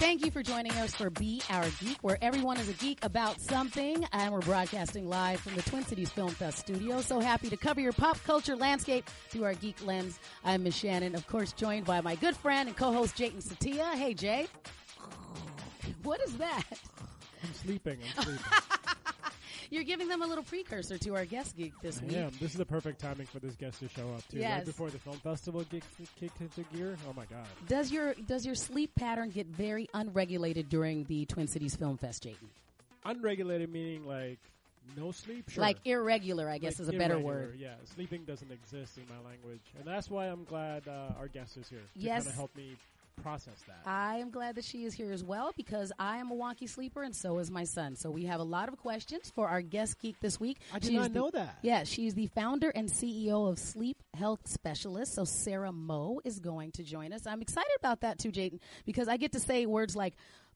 Thank you for joining us for Be Our Geek, where everyone is a geek about something. And we're broadcasting live from the Twin Cities Film Fest studio. So happy to cover your pop culture landscape through our geek lens. I'm Miss Shannan, of course, joined by my good friend and co-host Jatin Setia. Hey, Jay. What is that? I'm sleeping. I'm sleeping. You're giving them a little precursor to our guest geek this week. Yeah, this is the perfect timing for this guest to show up too. Yes. Right before the film festival kicks kicked into gear. Oh my god. Does your does your sleep pattern get very unregulated during the Twin Cities Film Fest, Jatin? Unregulated meaning like no sleep. Sure. Like irregular, I guess Like is a better word. Yeah, sleeping doesn't exist in my language, and that's why I'm glad uh, our guest is here to Yes. help me process that. I am glad that she is here as well because I am a wonky sleeper and so is my son. So we have a lot of questions for our guest geek this week. I did She's not the- know that. Yeah, she's the founder and CEO of Sleep Health Specialist. So Sarah Moe is going to join us. I'm excited about that too, Jatin, because I get to say words like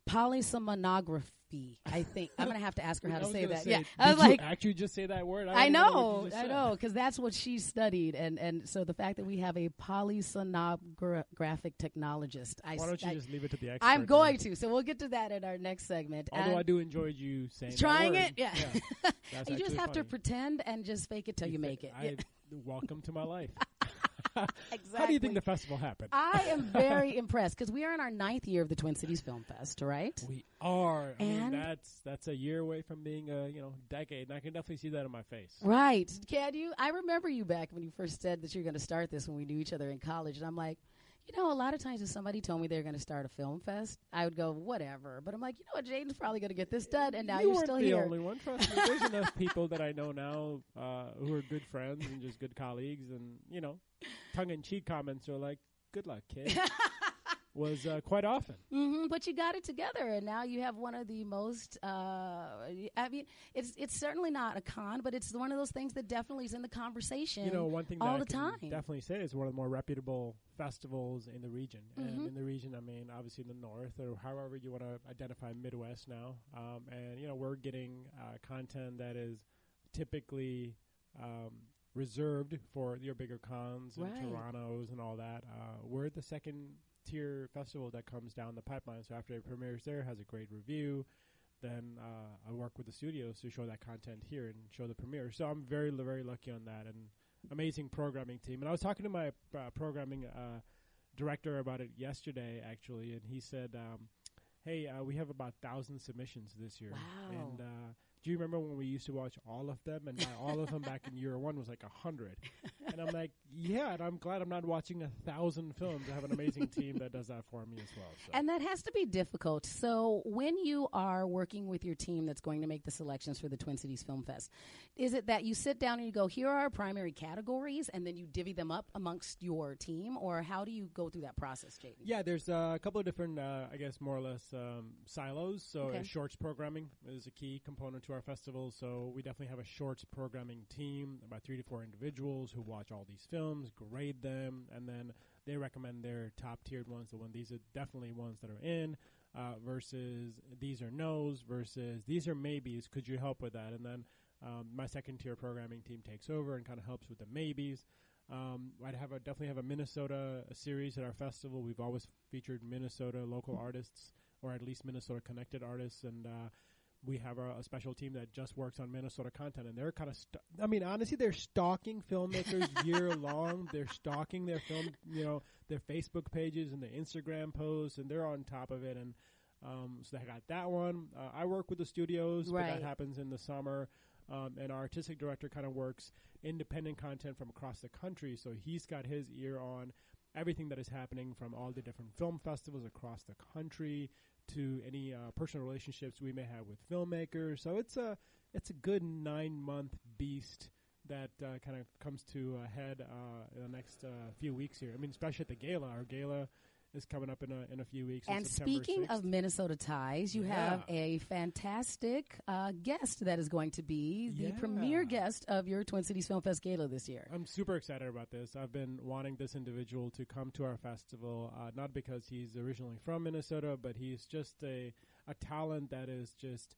polysomnography. I think I'm going to have to ask her how to say that. say, yeah, did I was you like, actually just say that word? I even what know, I know, because that's what she studied, and and so the fact that we have a polysomnographic technologist, I, Why don't you I- just leave it to the expert? I'm going then? to. So we'll get to that in our next segment. Although And I do enjoy you saying that trying it, yeah. That's you just have to pretend and just fake it till you, thi- make it. I, Yeah. welcome to my life. exactly. How do you think the festival happened? I am very impressed because we are in our ninth year of the Twin Cities Film Fest, right? We are. I mean, And- that's that's a year away from being a you know decade, and I can definitely see that in my face. Right. Can you? I remember you back when you first said that you're going to start this when we knew each other in college. And I'm like, you know, a lot of times if somebody told me they're going to start a film fest, I would go, whatever. But I'm like, you know what? Jatin's probably going to get this done. And now you are still the here. only one. Trust me. There's enough people that I know now uh, who are good friends and just good colleagues, and you know, tongue-in-cheek comments are like, "Good luck, kid." was uh, quite often. Mm-hmm, but you got it together, and now you have one of the most. Uh, I mean, it's it's certainly not a con, but it's one of those things that definitely is in the conversation. You know, one thing all that the time. definitely say is one of the more reputable festivals in the region. Mhm. And in the region, I mean, obviously in the north or however you want to identify Midwest now. Um, and you know, we're getting uh, content that is typically um, reserved for your bigger cons and Right. Toronto's and all that. Uh, we're the second tier festival that comes down the pipeline. So after it premieres there, has a great review. Then uh, I work with the studios to show that content here and show the premiere. So I'm very, very lucky on that, and amazing programming team. And I was talking to my uh, programming uh, director about it yesterday, actually, and he said, um, "Hey, uh, we have about thousand submissions this year, Wow. and uh, do you remember when we used to watch all of them? And by all of them back in year one was like a hundred. And I'm like, yeah, and I'm glad I'm not watching a thousand films. I have an amazing team that does that for me as well. So. And that has to be difficult. So, when you are working with your team that's going to make the selections for the Twin Cities Film Fest, is it that you sit down and you go, here are our primary categories, and then you divvy them up amongst your team? Or how do you go through that process, Jatin? Yeah, there's uh, a couple of different, uh, I guess, more or less um, silos. So, Okay. shorts programming is a key component to our festival. So, we definitely have a shorts programming team, about three to four individuals who watch all these films, grade them, and then they recommend their top tiered ones. The one these are definitely ones that are in. Uh, versus these are no's versus these are maybes. Could you help with that? And then um, my second tier programming team takes over and kind of helps with the maybes. Um, I'd have a, definitely have a Minnesota series at our festival. We've always featured Minnesota local artists, or at least Minnesota connected artists, and uh, we have a, a special team that just works on Minnesota content. And they're kind of, st- I mean, honestly, they're stalking filmmakers year long. They're stalking their film, you know, their Facebook pages and their Instagram posts, and they're on top of it. And um, so I got that one. Uh, I work with the studios, but Right. that happens in the summer. Um, and our artistic director kind of works independent content from across the country. So he's got his ear on everything that is happening from all the different film festivals across the country to any uh, personal relationships we may have with filmmakers. So it's a it's a good nine month beast that uh, kind of comes to a head uh, in the next uh, few weeks here. I mean, especially at the gala. Our gala is coming up in a in a few weeks. And speaking 6th. of Minnesota ties, you have a fantastic uh, guest that is going to be the Yeah. premier guest of your Twin Cities Film Fest Gala this year. I'm super excited about this. I've been wanting this individual to come to our festival, uh, not because he's originally from Minnesota, but he's just a a talent that is just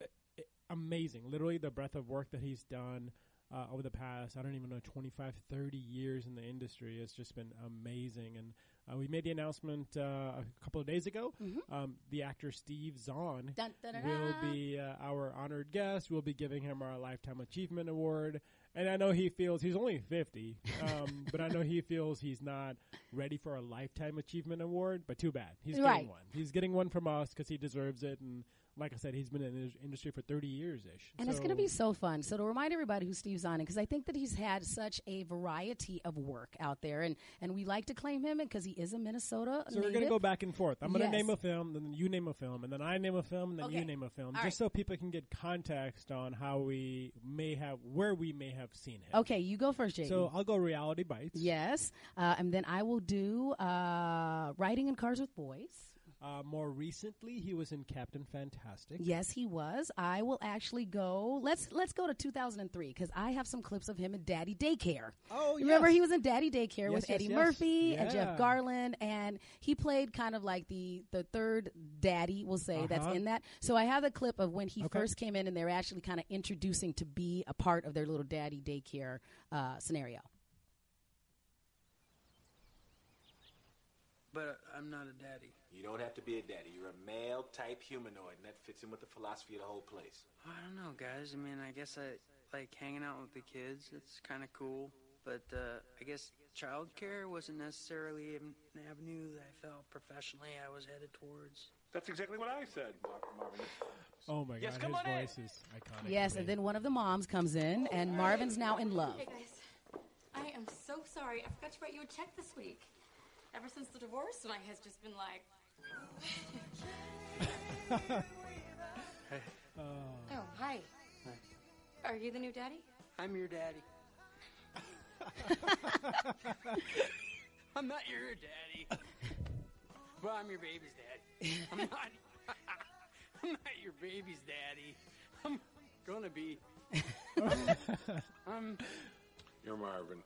uh, uh, amazing. Literally, the breadth of work that he's done. Uh, over the past, I don't even know, 25, 30 years in the industry. It's just been amazing. And uh, we made the announcement uh, a couple of days ago. Mm-hmm. Um, the actor Steve Zahn Dun, dun, dun, will be uh, our honored guest. We'll be giving him our Lifetime Achievement Award. And I know he feels he's only 50, um, but I know he feels he's not ready for a Lifetime Achievement Award. But too bad. He's Right. getting one. He's getting one from us because he deserves it. And like I said, he's been in the industry for 30 years ish. And it's going to be so fun. So to remind everybody who Steve Zahn because I think that he's had such a variety of work out there, and and we like to claim him because he is a Minnesota So we're going to go back and forth. I'm going to Yes. name a film, then you name a film, and then I name a film, and then Okay. you name a film, All just right. so people can get context on how we may have, where we may have seen him. Okay, you go first, Jatin. So I'll go Reality Bites. yes, uh, and then I will do uh, riding in cars with boys. Uh, more recently, he was in Captain Fantastic. Yes, he was. I will actually go. Let's let's go to 2003 because I have some clips of him in Daddy Daycare. Oh, you Remember, yes. he was in Daddy Daycare with Yes, yes, Eddie yes. Murphy and Jeff Garlin, and he played kind of like the the third daddy, we'll say, that's Uh-huh. in that. So I have a clip of when he Okay. first came in, and they're actually kind of introducing to be a part of their little Daddy Daycare uh, scenario. But I'm not a daddy. You don't have to be a daddy. You're a male type humanoid, and that fits in with the philosophy of the whole place. I don't know, guys. I mean, I guess I like hanging out with the kids. It's kind of cool. But uh, I guess childcare wasn't necessarily an avenue that I felt professionally I was headed towards. That's exactly what I said, Marvin. Oh my Yes, God, come his on in. is iconic. Yes, and then one of the moms comes in, and Marvin's now in love. Hey guys, I am so sorry. I forgot to write you a check this week. Ever since the divorce, my has just been like. Oh, hi. Are you the new daddy? I'm your daddy. I'm not your daddy. Well, I'm your baby's daddy. I'm not. I'm not your baby's daddy. I'm gonna be. I'm. Um, You're Marvin.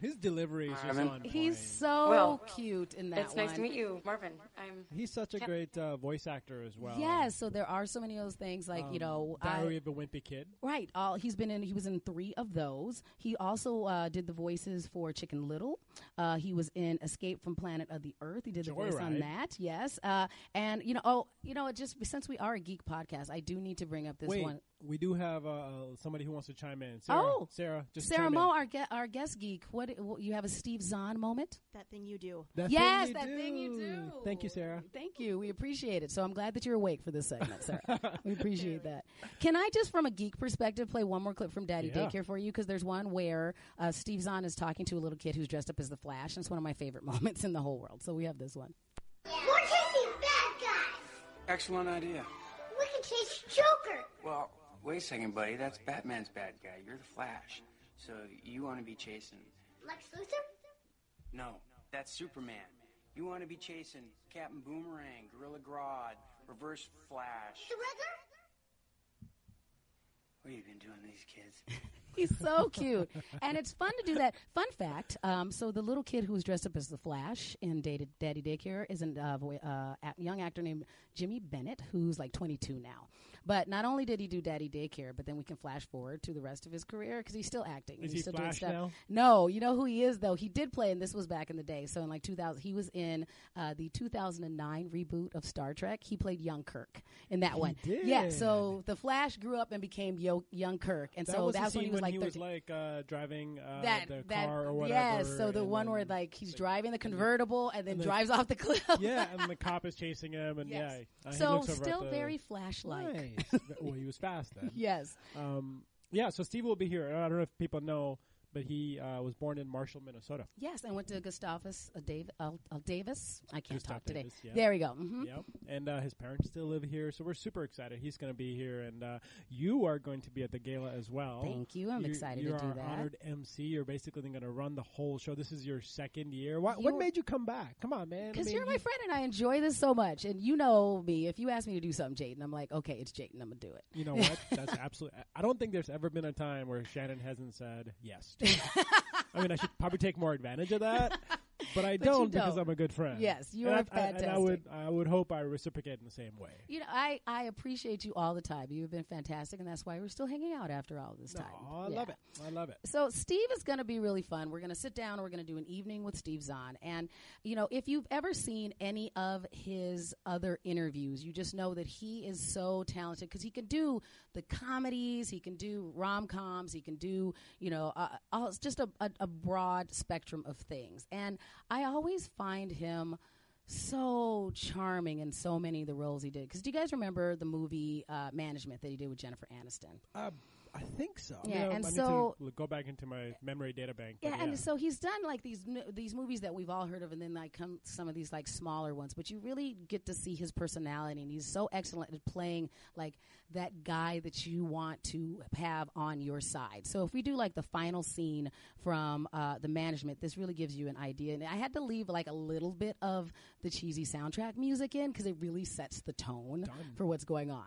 His delivery is just Marvin. on point. He's so Well, cute in that it's nice to meet you, Marvin. I'm. He's such a Cap- great uh, voice actor as well. Yes, so there are so many of those things, like you Um, know, I- Diary of a Wimpy Kid. Right. All he's been in. He was in three of those. He also uh, did the voices for Chicken Little. Uh, he was in Escape from Planet of the Earth. He did the voice on Joyride. that. Yes. Uh, and you know, oh, you know, it just since we are a geek podcast, I do need to bring up this Wait, one. We do have uh, somebody who wants to chime in. Sarah, Oh, Sarah, just Sarah Moe, in. our ge- our guest geek. What, what you have a Steve Zahn moment? That thing you do. That yes, thing you that thing you do. Thank you, Sarah. Thank you. We appreciate it. So I'm glad that you're awake for this segment, Sarah. we appreciate that. Can I just, from a geek perspective, play one more clip from Daddy Yeah. Daycare for you? Because there's one where uh, Steve Zahn is talking to a little kid who's dressed up as the Flash, and it's one of my favorite moments in the whole world. So we have this one. We're chasing bad guys. Excellent idea. We can chase Joker. Well, wait a second, buddy. That's Batman's bad guy. You're the Flash. So you want to be chasing. Lex Luthor? No, that's Superman. You want to be chasing Captain Boomerang, Gorilla Grodd, Reverse Flash. The Riddler? What have you been doing to these kids? He's so cute, and it's fun to do that. Fun fact: um, so the little kid who was dressed up as the Flash in Daddy, Daddy Daycare is a uh, uh, a young actor named Jimmy Bennett, who's like 22 now. But not only did he do Daddy Daycare, but then we can flash forward to the rest of his career because he's still acting. Is he's he still doing stuff. now? No, you know who he is though. He did play, and this was back in the day. So in like 2000, he was in uh, the 2009 reboot of Star Trek. He played young Kirk in that one. Yeah. So the Flash grew up and became yo- young Kirk, and That so was that's when he was when like he 13 was like uh, driving uh, that the that car or whatever. yes. So the one where like he's driving the convertible and then and then- drives off the cliff. yeah, and the cop is chasing him, and Yes. yeah, so looks over at still very flash-like. Nice. well, he was fast then. Yes. Um, yeah, so Steve will be here. I don't know if people know, but he uh, was born in Marshall, Minnesota. Yes, I went to Gustavus uh, Dave, uh, Davis. I can't Gustav talk today. Davis, yeah. There we go. hmm Yep. And uh, his parents still live here, so we're super excited. He's going to be here, and uh, you are going to be at the gala as well. Thank you. I'm You're- excited you're to do that. honored MC. You're basically going to run the whole show. This is your second year. What, You what made you come back? Come on, man. I Because mean, you're my friend and I enjoy this so much. And you know me. If you ask me to do something, Jatin, I'm like, okay, it's Jatin. I'm going to do it. You know what? That's absolutely. I don't think there's ever been a time where Shannan hasn't said yes. I mean, I should probably take more advantage of that. but I But don't because don't. I'm a good friend. Yes, you And are I- I- And I would, I would hope I reciprocate in the same way. You know, I, I appreciate you all the time. You've been fantastic, and that's why we're still hanging out after all this time. Oh, I Yeah. love it. I love it. So Steve is going to be really fun. We're going to sit down and we're going to do an evening with Steve Zahn. And you know, if you've ever seen any of his other interviews, you just know that he is so talented because he can do the comedies, he can do rom coms, he can do you know, uh, all, it's just a, a, a broad spectrum of things. And I always find him so charming in so many of the roles he did. Because do you guys remember the movie uh, Management that he did with Jennifer Aniston? Uh, I think so. Yeah, You and I need so- to go back into my memory data bank. but Yeah, and so he's done like these these movies that we've all heard of, and then like come some of these like smaller ones. But you really get to see his personality, and he's so excellent at playing like that guy that you want to have on your side. So if we do like the final scene from uh, the management, this really gives you an idea. And I had to leave like a little bit of the cheesy soundtrack music in because it really sets the tone for what's going on.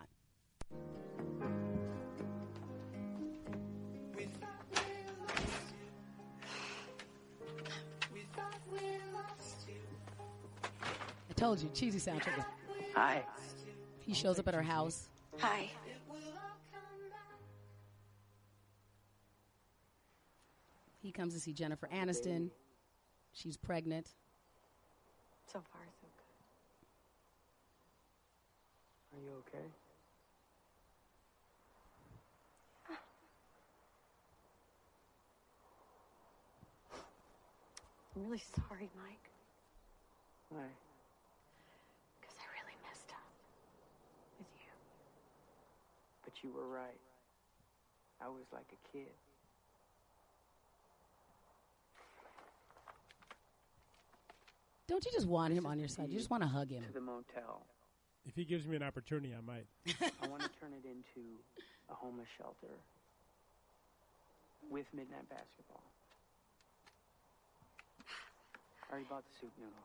Told you, cheesy soundtrack. is- Hi. He shows up at our house. Hi. He comes to see Jennifer Aniston. She's pregnant. So far, so good. Are you okay? I'm really sorry, Mike, Why? because I really messed up with you. But you were right. I was like a kid. Don't you just want him on your side? You just want to hug him. To the motel. if he gives me an opportunity, I might. I want to turn it into a homeless shelter with midnight basketball. I already bought the soup noodles.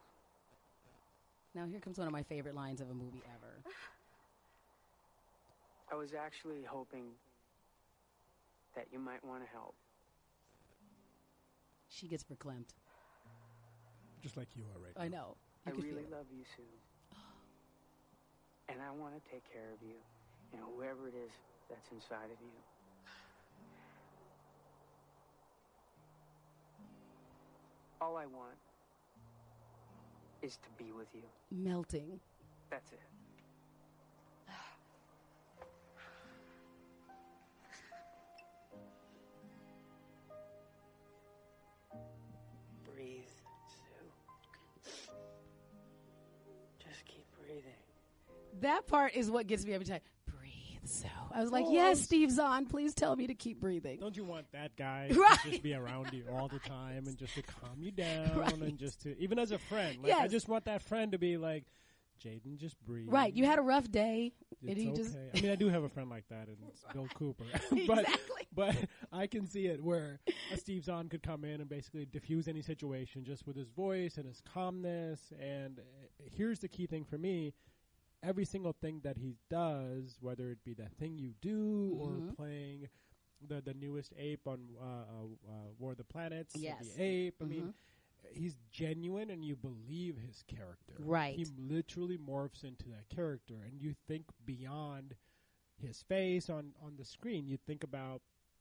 Now here comes one of my favorite lines of a movie ever. I was actually hoping that you might want to help. She gets verklempt. Just like you are right I now. know. I You could really feel love you, Sue. And I want to take care of you. and whoever it is that's inside of you. All I want is to be with you. melting. That's it. That part is what gets me every time. Breathe. So I was like, Oh, yes, I'm- Steve Zahn, please tell me to keep breathing. Don't you want that guy Right. to just be around you all the time and just to calm you down Right. and just to even as a friend? Like, I just want that friend to be like, Jatin, just breathe. Right. You had a rough day, and It's he okay. just I mean, I do have a friend like that, and it's Bill Cooper. but, Exactly. But I can see it where a Steve Zahn could come in and basically diffuse any situation just with his voice and his calmness. And uh, here's the key thing for me: every single thing that he does, whether it be the thing you do Mhm. or playing the the newest ape on uh, uh, uh, War of the Planets, Yes. the ape. I mean. Mhm. He's genuine, and you believe his character. Right. He literally morphs into that character, and you think beyond his face on on the screen. You think about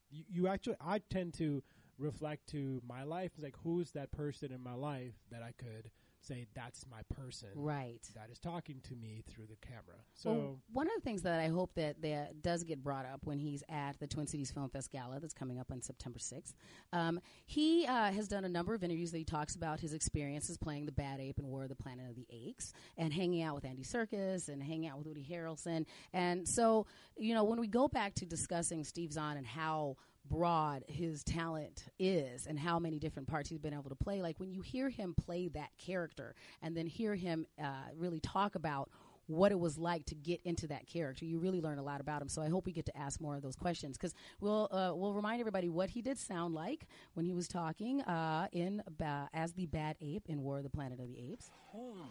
you, you actually. I tend to reflect to my life. It's like who's that person in my life that I could say that's my person, right. That is talking to me through the camera. So Well, one of the things that I hope that that does get brought up when he's at the Twin Cities Film Fest Gala that's coming up on September 6th, um, he uh, has done a number of interviews that he talks about his experiences playing the Bad Ape in War of the Planet of the Apes and hanging out with Andy Serkis and hanging out with Woody Harrelson. And so, you know, when we go back to discussing Steve Zahn and how broad his talent is and how many different parts he's been able to play. Like when you hear him play that character and then hear him uh, really talk about what it was like to get into that character, you really learn a lot about him. So I hope we get to ask more of those questions because we'll uh, we'll remind everybody what he did sound like when he was talking uh, in ba- as the bad ape in War of the Planet of the Apes. Home.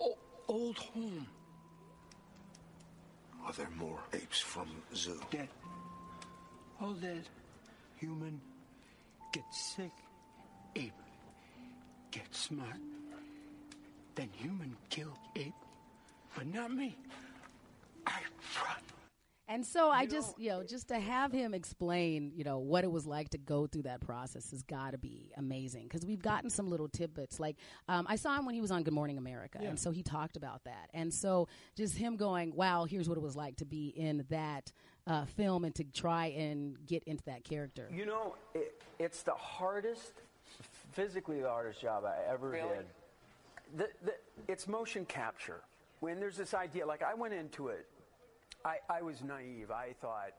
O- old home. Are there more apes from zoo? Dead. All dead. Human. Get sick. Ape. get smart, then human kill ape, but not me. I run. And so I just, you know, just to have him explain, you know, what it was like to go through that process has got to be amazing because we've gotten some little tidbits. Like um, I saw him when he was on Good Morning America, Yeah. and so he talked about that. And so just him going, "Wow, here's what it was like to be in that uh, film and to try and get into that character." You know, it, it's the hardest, physically the hardest job I ever Really? did. The, the, it's motion capture. When there's this idea, like I went into it, I, I was naive. I thought,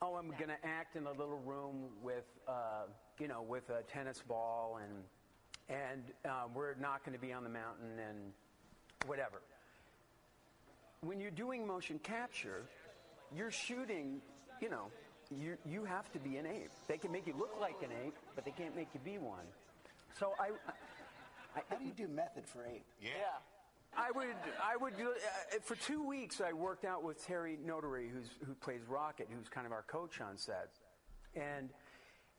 oh, I'm going to act in a little room with, uh, you know, with a tennis ball, and and um, we're not going to be on the mountain and whatever. When you're doing motion capture, you're shooting, you know, you, you have to be an ape. They can make you look like an ape, but they can't make you be one. So I. I How do you do method for ape? Yeah. I would, I would, uh, for two weeks I worked out with Terry Notary, who's, who plays Rocket, who's kind of our coach on set. And,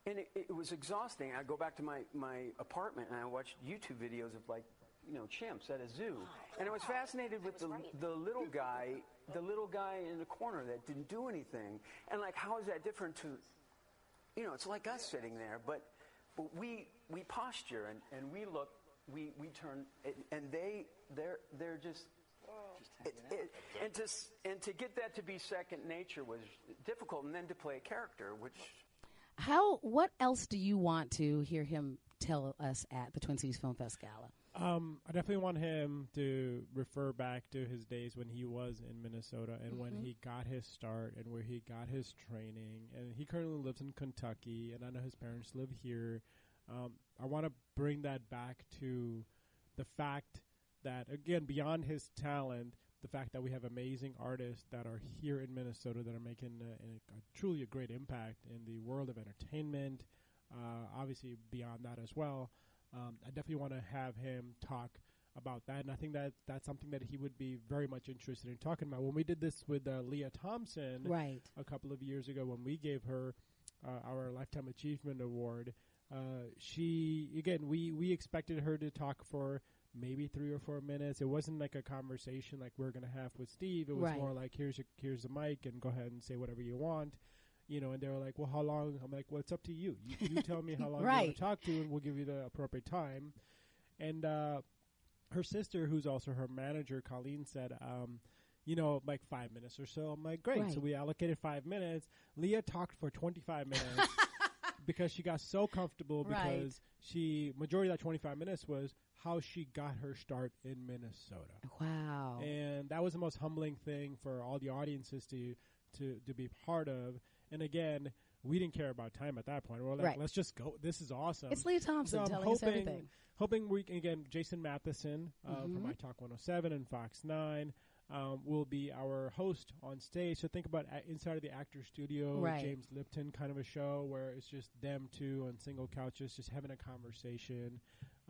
and it, it was exhausting. I go back to my, my apartment and I watched YouTube videos of like, you know, chimps at a zoo. And I was fascinated with the, the little guy, the little guy in the corner that didn't do anything. And like, how is that different to, you know, it's like us sitting there, but, but we, we posture and, and we look, we, we turn, and- and they, they're, they're just, it, it, and to and to get that to be second nature was difficult, and then to play a character, which How? What else do you want to hear him tell us at the Twin Cities Film Fest Gala? Um, I definitely want him to refer back to his days when he was in Minnesota and when Mhm. he got his start and where he got his training. And he currently lives in Kentucky, and I know his parents live here. Um, I want to bring that back to the fact that, again, beyond his talent, the fact that we have amazing artists that are here in Minnesota that are making a, a, a truly a great impact in the world of entertainment. Uh, obviously, beyond that as well. Um, I definitely want to have him talk about that, and I think that that's something that he would be very much interested in talking about. When we did this with uh, Lea Thompson, Right. a couple of years ago, when we gave her uh, our Lifetime Achievement Award, uh, she again we we expected her to talk for maybe three or four minutes. It wasn't like a conversation like we're gonna have with Steve. It was Right. more like here's your, here's the mic and go ahead and say whatever you want. You know, and they were like, "Well, how long?" I'm like, "Well, it's up to you. You, you tell me how long you want to talk to, and we'll give you the appropriate time." And uh, her sister, who's also her manager, Colleen, said, um, "You know, like five minutes or so." I'm like, "Great." So we allocated five minutes. Lea talked for 25 minutes because she got so comfortable Right. because she majority of that 25 minutes was how she got her start in Minnesota. Wow. And that was the most humbling thing for all the audiences to to to be part of. And again, we didn't care about time at that point. We were like, Right. let's just go. This is awesome. It's Lea Thompson So I'm telling us hoping, everything. Hoping we can again, Jason Matheson uh, Mhm. from myTalk 107 and Fox 9 um, will be our host on stage. So think about a- inside of the actor studio, Right. James Lipton kind of a show where it's just them two on single couches, just having a conversation.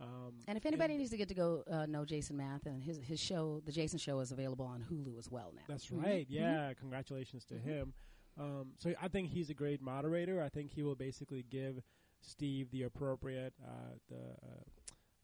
Um, And if anybody needs to get to go uh, know Jason Matheson his his show, the Jason Show is available on Hulu as well now. That's Mhm. right. Mhm. Yeah. Congratulations to him. Um, so I think he's a great moderator. I think he will basically give Steve the appropriate uh, the uh,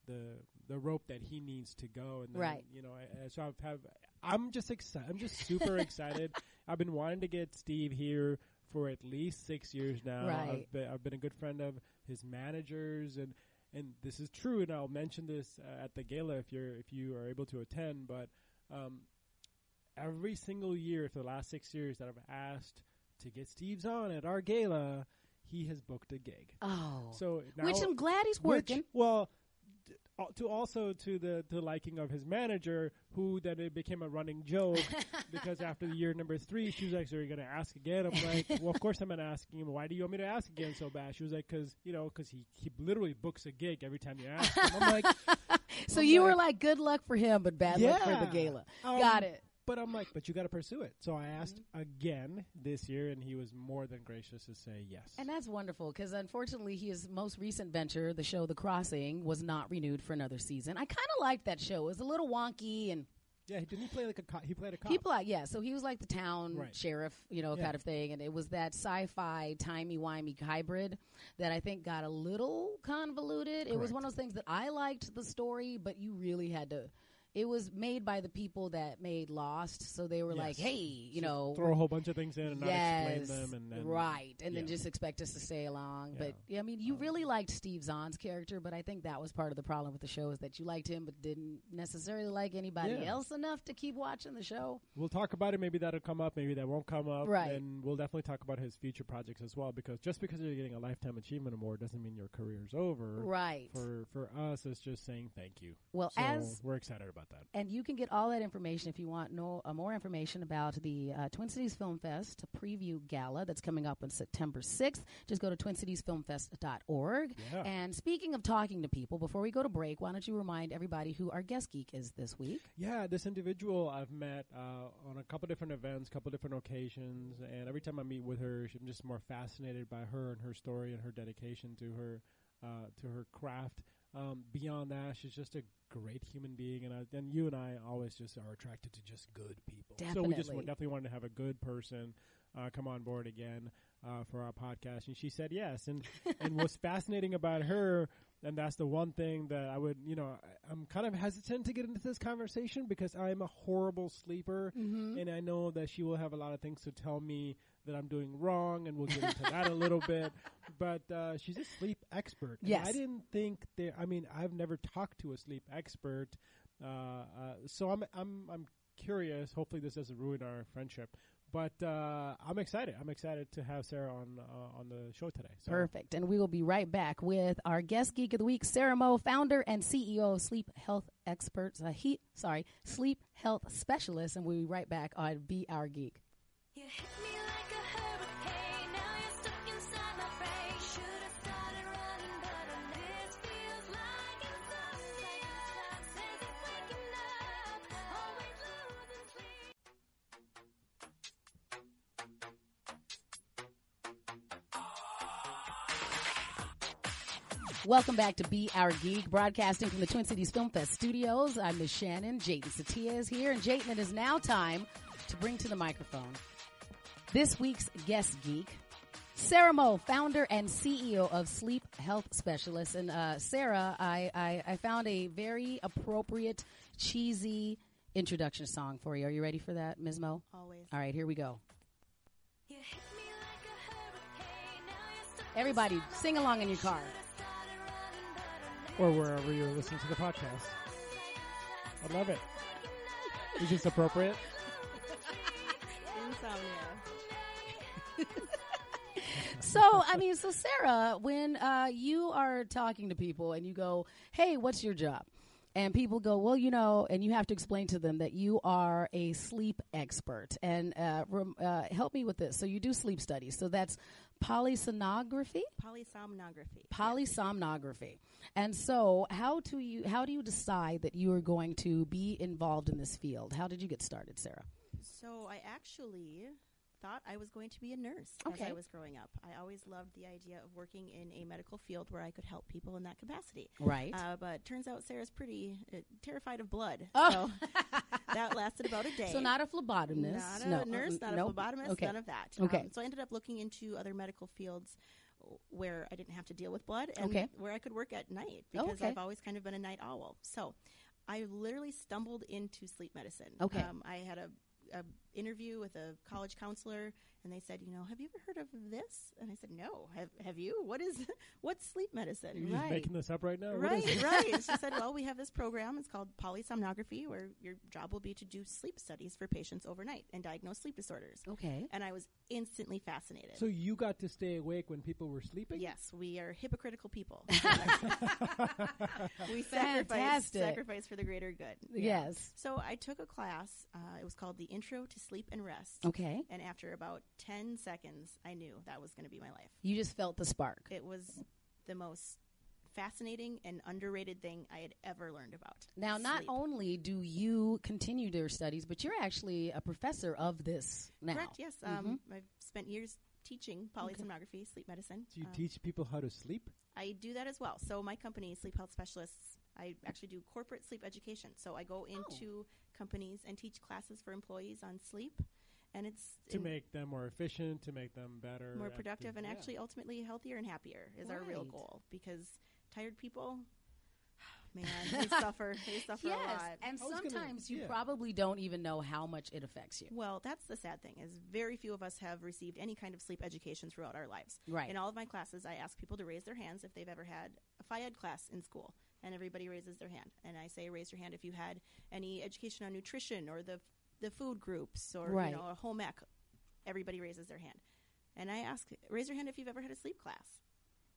the the rope that he needs to go. And then, Right. You know, I- so I've have I'm just excited. I'm just super excited. I've been wanting to get Steve here for at least six years now. Right. I've been, I've been a good friend of his managers and. And this is true, and I'll mention this uh, at the gala if you're if you are able to attend. But um, every single year for the last six years that I've asked to get Steve's on at our gala, he has booked a gig. Oh. so now, Which I'm glad he's which- working. well, d- al- to also to the to liking of his manager, who then it became a running joke because after the year number three, she was like, "So you're going to ask again?" I'm like, "Well, of course I'm going to ask him. Why do you want me to ask again so bad?" She was like, "Because you know, because he he literally books a gig every time you ask him." I'm like, So I'm you were like- like, good luck for him, but bad luck for the gala. Um, Got it. But I'm like, but you got to pursue it. So I asked Mm-hmm. again this year, and he was more than gracious to say yes. And that's wonderful because unfortunately, his most recent venture, the show The Crossing, was not renewed for another season. I kind of liked that show. It was a little wonky and Yeah, didn't he play like a cop? He played a cop. People, like, yeah. So he was like the town Right. sheriff, you know, Yeah. kind of thing, and it was that sci-fi timey wimey hybrid that I think got a little convoluted. It was one of those things that I liked the story, but you really had to. It was made by the people that made Lost, so they were like, "Hey, you know, throw a whole bunch of things in and not explain them, and then right, and then just expect us to stay along. Yeah. But yeah, I mean, you um, really liked Steve Zahn's character, but I think that was part of the problem with the show is that you liked him, but didn't necessarily like anybody Yeah. else enough to keep watching the show. We'll talk about it. Maybe that'll come up. Maybe that won't come up. Right. And we'll definitely talk about his future projects as well. Because just because you're getting a lifetime achievement award doesn't mean your career's over. Right. For for us, it's just saying thank you. Well, So as we're excited about that. and you can get all that information if you want no, uh, more information about the uh, Twin Cities Film Fest preview gala that's coming up on September 6th. Just go to twincitiesfilmfest.org. Yeah. And speaking of talking to people, before we go to break, why don't you remind everybody who our guest geek is this week? Yeah, this individual I've met uh, on a couple different events, couple different occasions, and every time I meet with her, I'm just more fascinated by her and her story and her dedication to her uh, to her craft. Um, beyond that, she's just a great human being, and I, and you and I always just are attracted to just good people. So we just Definitely. definitely wanted to have a good person uh, come on board again uh, for our podcast, and she said yes. And and what's fascinating about her, and that's the one thing that I would, you know, I, I'm kind of hesitant to get into this conversation because I'm a horrible sleeper, Mm-hmm. and I know that she will have a lot of things to tell me that I'm doing wrong, and we'll get into that a little bit. But uh, she's a sleep expert. Yes. I didn't think there. I mean, I've never talked to a sleep expert, uh, uh, so I'm I'm I'm curious. Hopefully, this doesn't ruin our friendship. But uh, I'm excited. I'm excited to have Sarah on uh, on the show today. So Perfect. And we will be right back with our guest geek of the week, Sarah Moe, founder and CEO of Sleep Health Experts. Uh, he, sorry, Sleep Health Specialist. And we'll be right back on Be Our Geek. Welcome back to Be Our Geek, broadcasting from the Twin Cities Film Fest studios. I'm Miss Shannan. Jatin Setia is here. And Jayden, it is now time to bring to the microphone this week's guest geek, Sarah Moe, founder and CEO of Sleep Health Specialists. And uh, Sarah, I, I, I found a very appropriate, cheesy introduction song for you. Are you ready for that, Ms. Moe? Always. All right, here we go. You hit me like a hurricane. Now you're Everybody, sing along in your car. Or wherever you're listening to the podcast. I love it. Is this appropriate? Insomnia. So, I mean, so Sarah, when uh, you are talking to people and you go, "Hey, what's your job?" and people go, "Well, you know," and you have to explain to them that you are a sleep expert, and uh, rem- uh, help me with this. So, you do sleep studies. So that's polysomnography. Polysomnography. Polysomnography. And so, how do you how do you decide that you are going to be involved in this field? How did you get started, Sarah? So I actually thought I was going to be a nurse as I was growing up. I always loved the idea of working in a medical field where I could help people in that capacity. Right. Uh, but turns out Sarah's pretty uh, terrified of blood. Oh. So that lasted about a day. So not a phlebotomist. Not a no. nurse, Mm, not nope. a phlebotomist, Okay. none of that. Okay. Um, so I ended up looking into other medical fields where I didn't have to deal with blood and Okay. where I could work at night because Okay. I've always kind of been a night owl. So I literally stumbled into sleep medicine. Okay. Um, I had a, a interview with a college counselor and they said, you know, have you ever heard of this? And I said, no. Have, have you? What is, what's sleep medicine? You're just making this up right now. Right, right. She said, "Well, we have this program. It's called polysomnography, where your job will be to do sleep studies for patients overnight and diagnose sleep disorders." Okay. And I was instantly fascinated. So you got to stay awake when people were sleeping? yes, we are hypocritical people. we sacrifice, sacrifice for the greater good. Yes. So I took a class. Uh, it was called the Intro to Sleep and Rest. Okay. And after about ten seconds, I knew that was going to be my life. You just felt the spark. It was the most fascinating and underrated thing I had ever learned about. Now, not only do you continue your studies, but you're actually a professor of this now. Correct. Yes. Mhm. Um, I've spent years teaching polysomnography, sleep medicine. Do you Um, teach people how to sleep? I do that as well. So my company, Sleep Health Specialists, I actually do corporate sleep education. So I Oh. go into companies and teach classes for employees on sleep, and it's to in- make them more efficient, to make them better, more productive the- and yeah. actually ultimately healthier and happier is our real goal because tired people man they suffer they suffer a lot and I was gonna- sometimes you yeah. probably don't even know how much it affects you. well that's the sad thing is very few of us have received any kind of sleep education throughout our lives Right. in all of my classes i ask people to raise their hands if they've ever had a phy-ed class in school and everybody raises their hand and i say raise your hand if you had any education on nutrition or the the food groups or Right. you know a home ec everybody raises their hand and i ask raise your hand if you've ever had a sleep class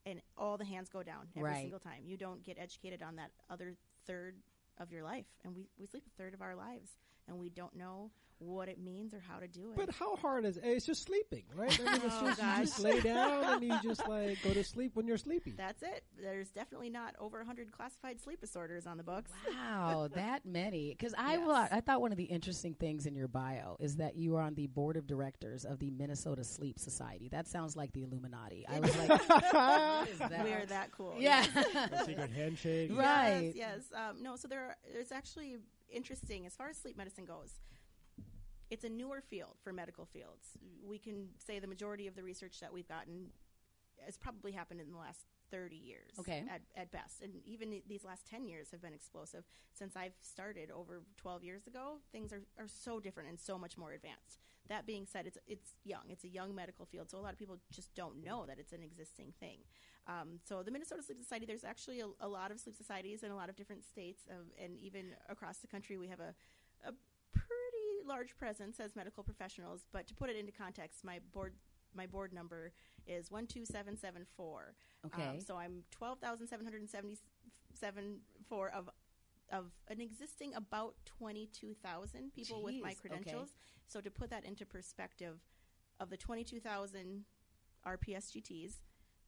and all the hands go down every Right. single time. You don't get educated on that other third of your life, and we, we sleep a third of our lives, and we don't know what it means or how to do it. But how hard is it? It's just sleeping, right? I mean, it's Oh, just, you just lay down and you just like go to sleep when you're sleepy. That's it. There's definitely not over 100 classified sleep disorders on the books. Wow, that many. Because I Yes. thought I thought one of the interesting things in your bio is that you are on the board of directors of the Minnesota Sleep Society. That sounds like the Illuminati. I was like, that? We are that cool. Yeah. A secret handshake. Right. Yes. yes. Um, no, so there are, it's actually interesting as far as sleep medicine goes. It's a newer field for medical fields. We can say the majority of the research that we've gotten has probably happened in the last 30 years Okay. at, at best. And even these last 10 years have been explosive. Since I've started over 12 years ago, things are, are so different and so much more advanced. That being said, it's, it's young. It's a young medical field, so a lot of people just don't know that it's an existing thing. Um, so the Minnesota Sleep Society, there's actually a, a lot of sleep societies in a lot of different states, of, and even across the country, we have a, a large presence as medical professionals. But to put it into context, my board my board number is one two seven seven four. Okay. so I'm twelve thousand seven hundred seventy seven four of of an existing about twenty two thousand people with my Jeez, okay. credentials. So to put that into perspective, of the twenty two thousand RPSGTs,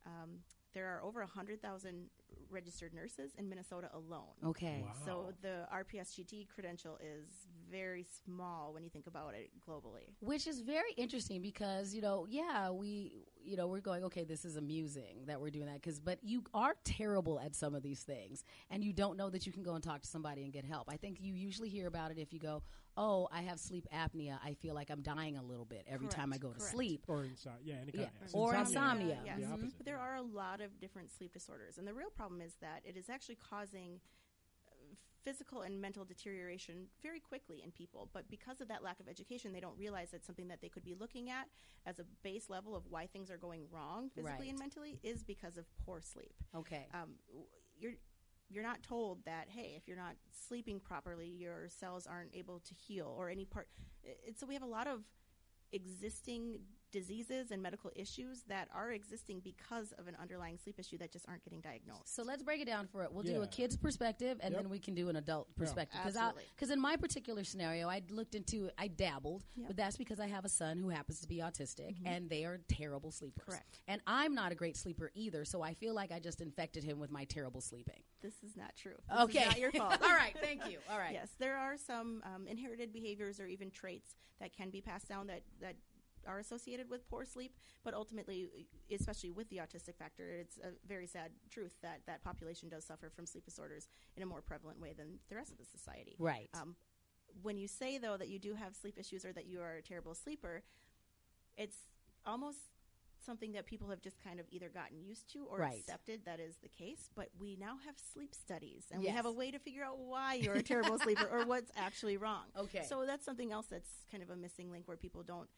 um, there are over 100,000 registered nurses in Minnesota alone. Okay. So the RPSGT credential is very small when you think about it globally. Which is very interesting because you know, yeah, we, you know, we're going, okay, this is amusing that we're doing that because, but you are terrible at some of these things, and you don't know that you can go and talk to somebody and get help. I think you usually hear about it if you go, oh, I have sleep apnea. I feel like I'm dying a little bit every time I Correct, go to sleep. Or insomnia. yeah, any kind Yeah, of or insomnia. Yes. The Mhm. But there are a lot of different sleep disorders, and the real problem is that it is actually causing uh, physical and mental deterioration very quickly in people. But because of that lack of education, they don't realize that something that they could be looking at as a base level of why things are going wrong physically and mentally is because of poor sleep. Okay. Um, you're you're not told that hey, if you're not sleeping properly, your cells aren't able to heal or any part. So we have a lot of existing diseases and medical issues that are existing because of an underlying sleep issue that just aren't getting diagnosed. So let's break it down for it. We'll do a kid's perspective, and Yep. then we can do an adult perspective. Absolutely. Because in my particular scenario, I looked into. I dabbled, Yep. Mm-hmm. but that's because I have a son who happens to be autistic, and they are terrible sleepers. Correct. And I'm not a great sleeper either, so I feel like I just infected him with my terrible sleeping. This is not true. This Okay, is not your fault. All right, thank you. All right. Yes, there are some um, inherited behaviors or even traits that can be passed down that that are associated with poor sleep, but ultimately, especially with the autistic factor, it's a very sad truth that that population does suffer from sleep disorders in a more prevalent way than the rest of the society. Right. Um, when you say though that you do have sleep issues or that you are a terrible sleeper, it's almost something that people have just kind of either gotten used to or Right. accepted that is the case. But we now have sleep studies, and we have a way to figure out why you're a terrible sleeper or what's actually wrong. Okay. So that's something else that's kind of a missing link where people don't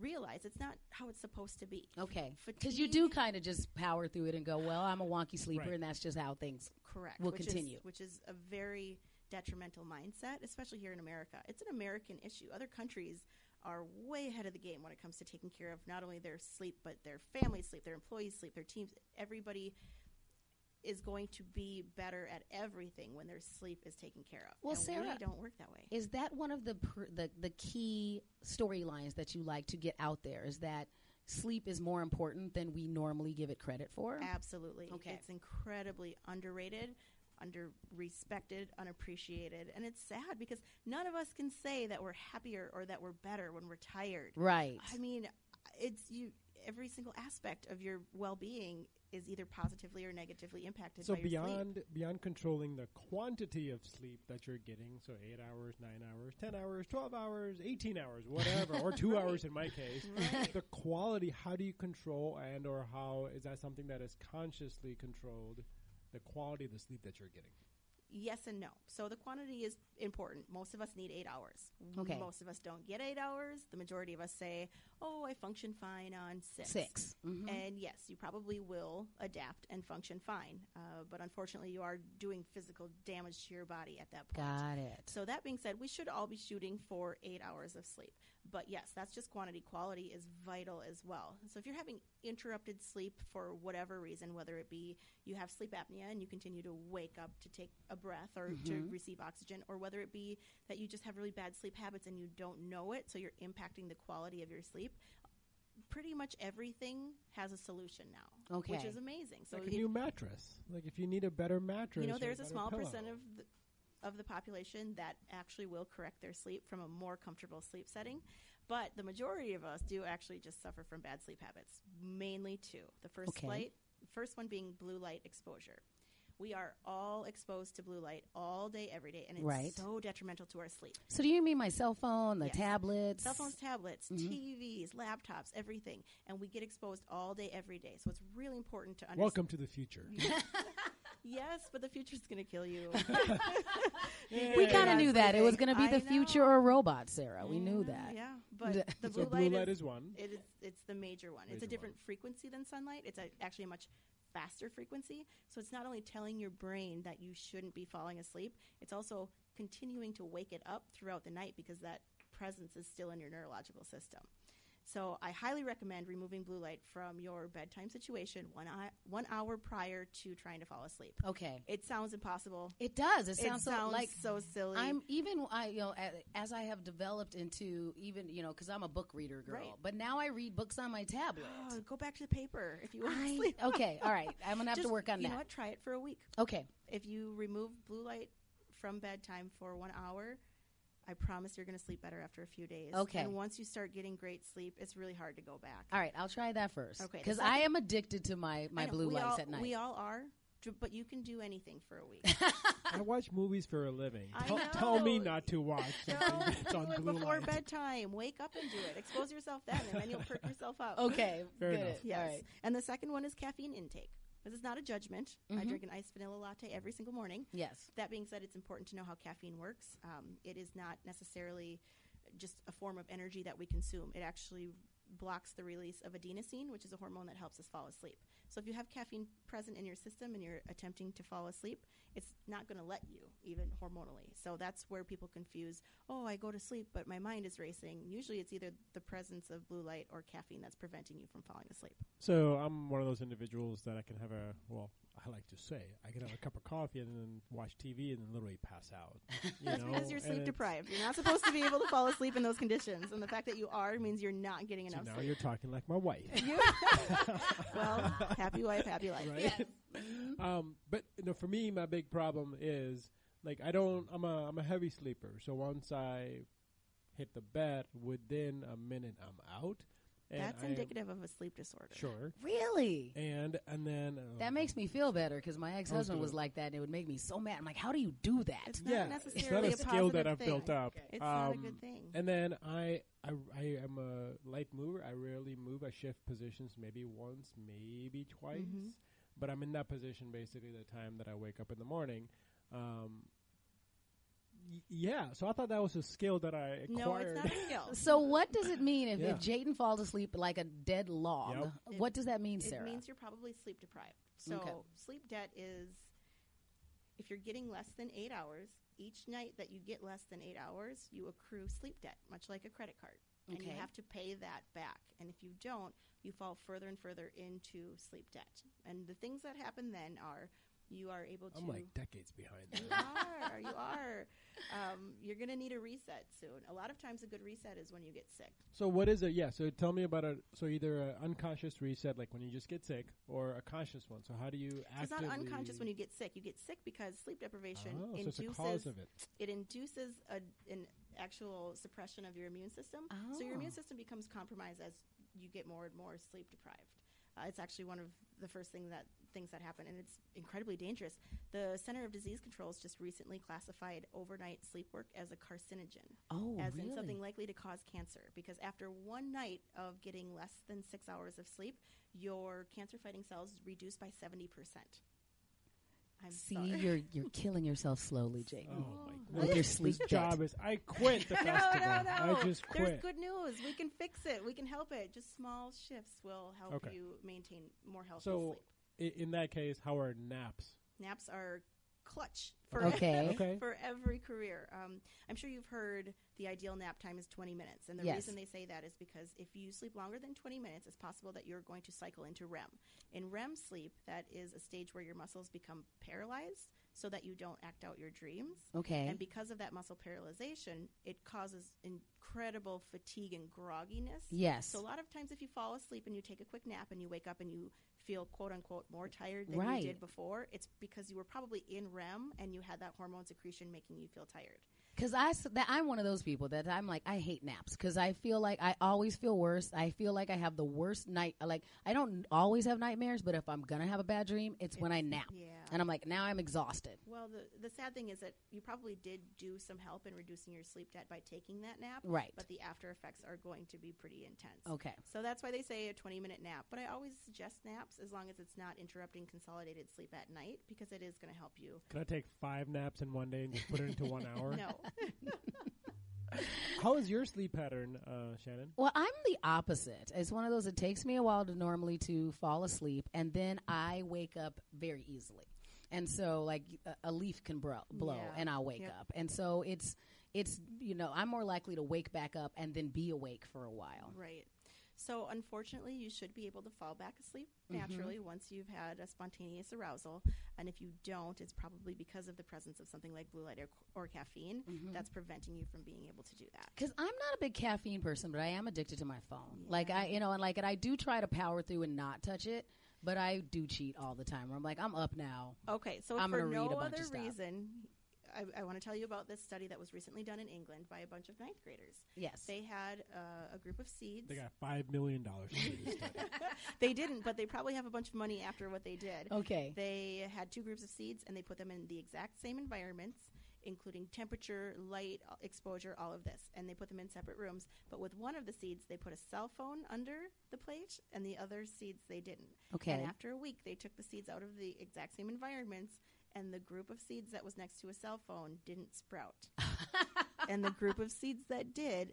realize it's not how it's supposed to be. Okay. Because you do kind of just power through it and go, well, I'm a wonky sleeper, Right. and that's just how things Correct. will which continue. Is, which is a very detrimental mindset, especially here in America. It's an American issue. Other countries are way ahead of the game when it comes to taking care of not only their sleep, but their family sleep, their employees' sleep, their teams. Everybody is going to be better at everything when their sleep is taken care of. Well, and Sarah, we don't work that way. Is that one of the pr- the, the key storylines that you like to get out there? Is that sleep is more important than we normally give it credit for? Absolutely. Okay. It's incredibly underrated, under respected, unappreciated, and it's sad because none of us can say that we're happier or that we're better when we're tired. Right. I mean, it's you every single aspect of your well-being is either positively or negatively impacted So by your sleep. beyond beyond controlling the quantity of sleep that you're getting, so eight hours, nine hours, ten hours, twelve hours, eighteen hours, whatever, or two hours in my case, Right. the quality. How do you control and or how is that something that is consciously controlled? The quality of the sleep that you're getting. Yes and no. So the quantity is important. Most of us need eight hours. Okay. Most of us don't get eight hours. The majority of us say, "Oh, I function fine on 6 Six. Mhm. And yes, you probably will adapt and function fine. Uh, but unfortunately, you are doing physical damage to your body at that point. Got it. So that being said, we should all be shooting for eight hours of sleep. But yes, that's just quantity. Quality is vital as well. So if you're having interrupted sleep for whatever reason, whether it be you have sleep apnea and you continue to wake up to take a breath or to Mhm. receive oxygen, or whether it be that you just have really bad sleep habits and you don't know it, so you're impacting the quality of your sleep. Pretty much everything has a solution now, which is amazing. So like a if- new mattress. Like if you need a better mattress, you know, there's a better small pillow. percent of the, of the population that actually will correct their sleep from a more comfortable sleep setting, but the majority of us do actually just suffer from bad sleep habits. Mainly two. The first Okay. light, first one being blue light exposure. We are all exposed to blue light all day, every day, and it's Right. so detrimental to our sleep. So do you mean my cell phone, the Yes. tablets? Cell phones, tablets, Mhm. TVs, laptops, everything, and we get exposed all day, every day. So it's really important to understand. Welcome to the future. Yes, but the future's going to kill you. We kind of knew that it was going to be I the future or robots, Sarah. We knew that. Yeah, but the So blue, blue light, light is, is one. It is. It's the major one. it's a different frequency than sunlight. It's a, actually a much faster frequency. So it's not only telling your brain that you shouldn't be falling asleep. It's also continuing to wake it up throughout the night because that presence is still in your neurological system. So I highly recommend removing blue light from your bedtime situation one one hour prior to trying to fall asleep. Okay. It sounds impossible. It does. It sounds, so, sounds like so silly. I'm even I you know as I have developed into even you know because I'm a book reader girl, Right. but now I read books on my tablet. Oh, go back to the paper if you want to sleep. okay, all right. I'm gonna have to work on you that. You know what? Try it for a week. Okay. If you remove blue light from bedtime for one hour, I promise you're going to sleep better after a few days. Okay. And once you start getting great sleep, it's really hard to go back. All right, I'll try that first. Okay, because I am addicted to my my know, blue we lights all, at night. We all are, but you can do anything for a week. I watch movies for a living. I Tell, tell me not to watch something No, on do it blue before light. bedtime. Wake up and do it. Expose yourself then, and then you'll perk yourself up. Okay, Fair good. enough. Yes. All right. And the second one is caffeine intake. This is not a judgment. I Mhm. drink an iced vanilla latte every single morning. Yes. That being said, it's important to know how caffeine works. Um, it is not necessarily just a form of energy that we consume. It actually blocks the release of adenosine, which is a hormone that helps us fall asleep. So if you have caffeine present in your system and you're attempting to fall asleep, it's not going to let you, even hormonally. So that's where people confuse, oh, I go to sleep, but my mind is racing. Usually it's either the presence of blue light or caffeine that's preventing you from falling asleep. So I'm one of those individuals that I can have a well, I like to say I can have a cup of coffee and then watch TV and then literally pass out. You That's know? because you're sleep deprived. You're not supposed to be able to fall asleep in those conditions, and the fact that you are means you're not getting So enough now sleep. you're talking like my wife. Well, happy wife, happy life. right? um, but you know, for me, my big problem is like I don't. I'm a I'm a heavy sleeper. So once I hit the bed, within a minute, I'm out. And That's I am- indicative of a sleep disorder. Sure. Really? And and then uh, That makes me feel better because my ex husband was gonna- like that, and it would make me so mad. I'm like, how do you do that? It's not yeah, it's not necessarily a a skill that positive I've thing. built up. It's not a Um, good thing. And then I, I, I am a light mover. I rarely move. I shift positions maybe once, maybe twice. Mhm. But I'm in that position basically the time that I wake up in the morning. Um, y- yeah, so I thought that was a skill that I acquired. No, it's not a skill. So what does it mean if, Yeah. if Jatin falls asleep like a dead log? Yep. What does that mean, It means you're probably sleep deprived. So Okay. sleep debt is if you're getting less than eight hours, each night that you get less than eight hours, you accrue sleep debt, much like a credit card. And you have to pay that back. And if you don't, you fall further and further into sleep debt. And the things that happen then are you are able to I'm like decades behind. You are. You are. Um, you're going to need a reset soon. A lot of times, a good reset is when you get sick. So what is it? Yeah. So tell me about a. So either an unconscious reset, like when you just get sick, or a conscious one. So how do you So it's not unconscious when you get sick. You get sick because sleep deprivation Oh, so it's induces a cause of it. it induces a, an actual suppression of your immune system. Oh. So your Oh. immune system becomes compromised as you get more and more sleep deprived. Uh, it's actually one of the first things that things that happen, and it's incredibly dangerous. The Center of Disease Controls just recently classified overnight sleep work as a carcinogen, Oh, as really? in something likely to cause cancer. Because after one night of getting less than six hours of sleep, your cancer-fighting cells reduce by seventy percent. I'm See, sorry. you're you're killing yourself slowly, Jake. Oh my oh. With your sleep This job is. I quit the no, festival. no, no. I just quit. There's good news. We can fix it. We can help it. Just small shifts will help Okay. you maintain more healthy So, sleep. I- in that case, how are naps? Naps are clutch for Okay. Okay. for every career. Um, I'm sure you've heard the ideal nap time is 20 minutes, and the Yes. reason they say that is because if you sleep longer than 20 minutes, it's possible that you're going to cycle into REM. In REM sleep, that is a stage where your muscles become paralyzed, so that you don't act out your dreams. Okay. And because of that muscle paralyzation, it causes incredible fatigue and grogginess. Yes. So a lot of times, if you fall asleep and you take a quick nap and you wake up and you feel quote unquote more tired than Right. you did before, it's because you were probably in REM and you had that hormone secretion making you feel tired. Because I s- that I'm one of those people that I'm like I hate naps because I feel like I always feel worse. I feel like I have the worst night. Like I don't always have nightmares, but if I'm gonna have a bad dream, it's when I nap. Yeah. And I'm like now I'm exhausted. Well, the the sad thing is that you probably did do some help in reducing your sleep debt by taking that nap. Right. But the after effects are going to be pretty intense. Okay. So that's why they say a 20 minute nap. But I always suggest naps as long as it's not interrupting consolidated sleep at night because it is going to help you. Can I take five naps in one day and just put it into one hour? No. How is your sleep pattern, uh, Shannan? Well, I'm the opposite. It's one of those. It takes me a while to normally to fall asleep, and then I wake up very easily. And so, like a, a leaf can bro- blow, Yeah. and I'll wake Yep. up. And so it's it's you know I'm more likely to wake back up and then be awake for a while. Right. So, unfortunately, you should be able to fall back asleep Mhm. naturally once you've had a spontaneous arousal. And if you don't, it's probably because of the presence of something like blue light or, or caffeine Mhm. that's preventing you from being able to do that. Because I'm not a big caffeine person, but I am addicted to my phone. Like I, you know, and like, and I do try to power through and not touch it, but I do cheat all the time. Where I'm like, I'm up now. Okay, so I'm for no a bunch other of stuff. reason, I, I want to tell you about this study that was recently done in England by a bunch of ninth graders. Yes. They had uh, a group of seeds. They got five million dollars. they didn't, but they probably have a bunch of money after what they did. Okay. They had two groups of seeds and they put them in the exact same environments, including temperature, light, uh, exposure, all of this. And they put them in separate rooms. But with one of the seeds, they put a cell phone under the plate, and the other seeds they didn't. Okay. And after a week, they took the seeds out of the exact same environments, and the group of seeds that was next to a cell phone didn't sprout. and the group of seeds that did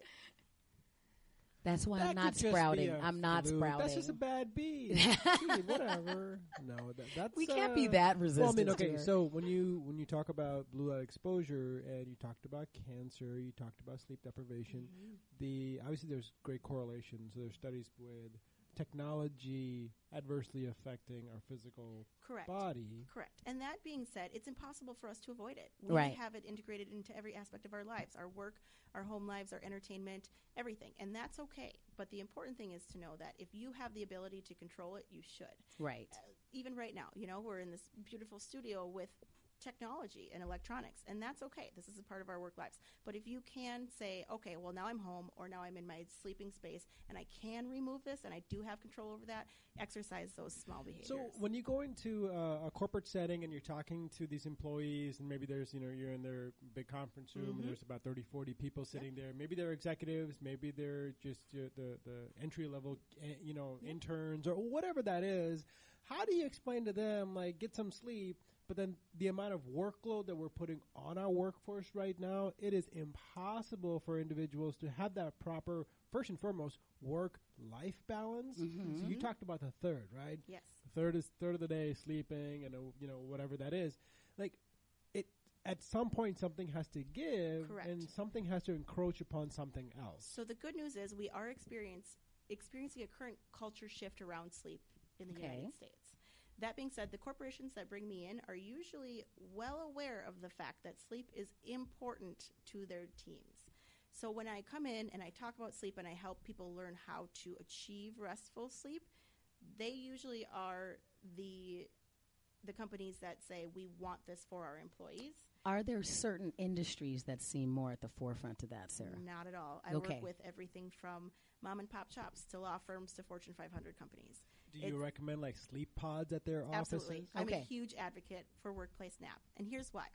That's why That I'm not could just be sprouting. I'm not fluke. sprouting. That's just a bad bee. Gee, whatever. No, that, that's We can't be uh, that Well, I mean, resistant to okay. So when you when you talk about blue light exposure and you talked about cancer, you talked about sleep deprivation. Mm-hmm. The obviously there's great correlations. There's studies with technology adversely affecting our physical Correct. body. Correct. And that being said, it's impossible for us to avoid it. We Right. have it integrated into every aspect of our lives our work, our home lives, our entertainment, everything. And that's okay. But the important thing is to know that if you have the ability to control it, you should. Right. Uh, even right now, you know, we're in this beautiful studio with technology and electronics, and that's okay. This is a part of our work lives. But if you can say, okay, well, now I'm home or now I'm in my sleeping space and I can remove this and I do have control over that, exercise those small behaviors. So when you go into uh, a corporate setting and you're talking to these employees and maybe there's, you know, you're in their big conference room Mhm. and there's about 30, 40 people sitting there. Maybe they're executives, maybe they're just uh, the, the entry level, uh, you know, interns or whatever that is. How do you explain to them, like, get some sleep, but then the amount of workload that we're putting on our workforce right now, it is impossible for individuals to have that proper, first and foremost, work life balance. So you talked about the third, right? Yes. third is third of the day sleeping and uh, you know whatever that is like it at some point something has to give Correct. and something has to encroach upon something else So the good news is we are experience, experiencing a current culture shift around sleep in the Okay. United States. That being said, the corporations that bring me in are usually well aware of the fact that sleep is important to their teams. So when I come in and I talk about sleep and I help people learn how to achieve restful sleep, they usually are the the companies that say we want this for our employees. Are there certain industries that seem more at the forefront of that, Sarah? Not at all. I Okay. work with everything from mom and pop shops to law firms to Fortune 500 companies. Do you recommend like sleep pods at their office? Absolutely. offices? I'm a Okay. huge advocate for workplace nap. And here's why.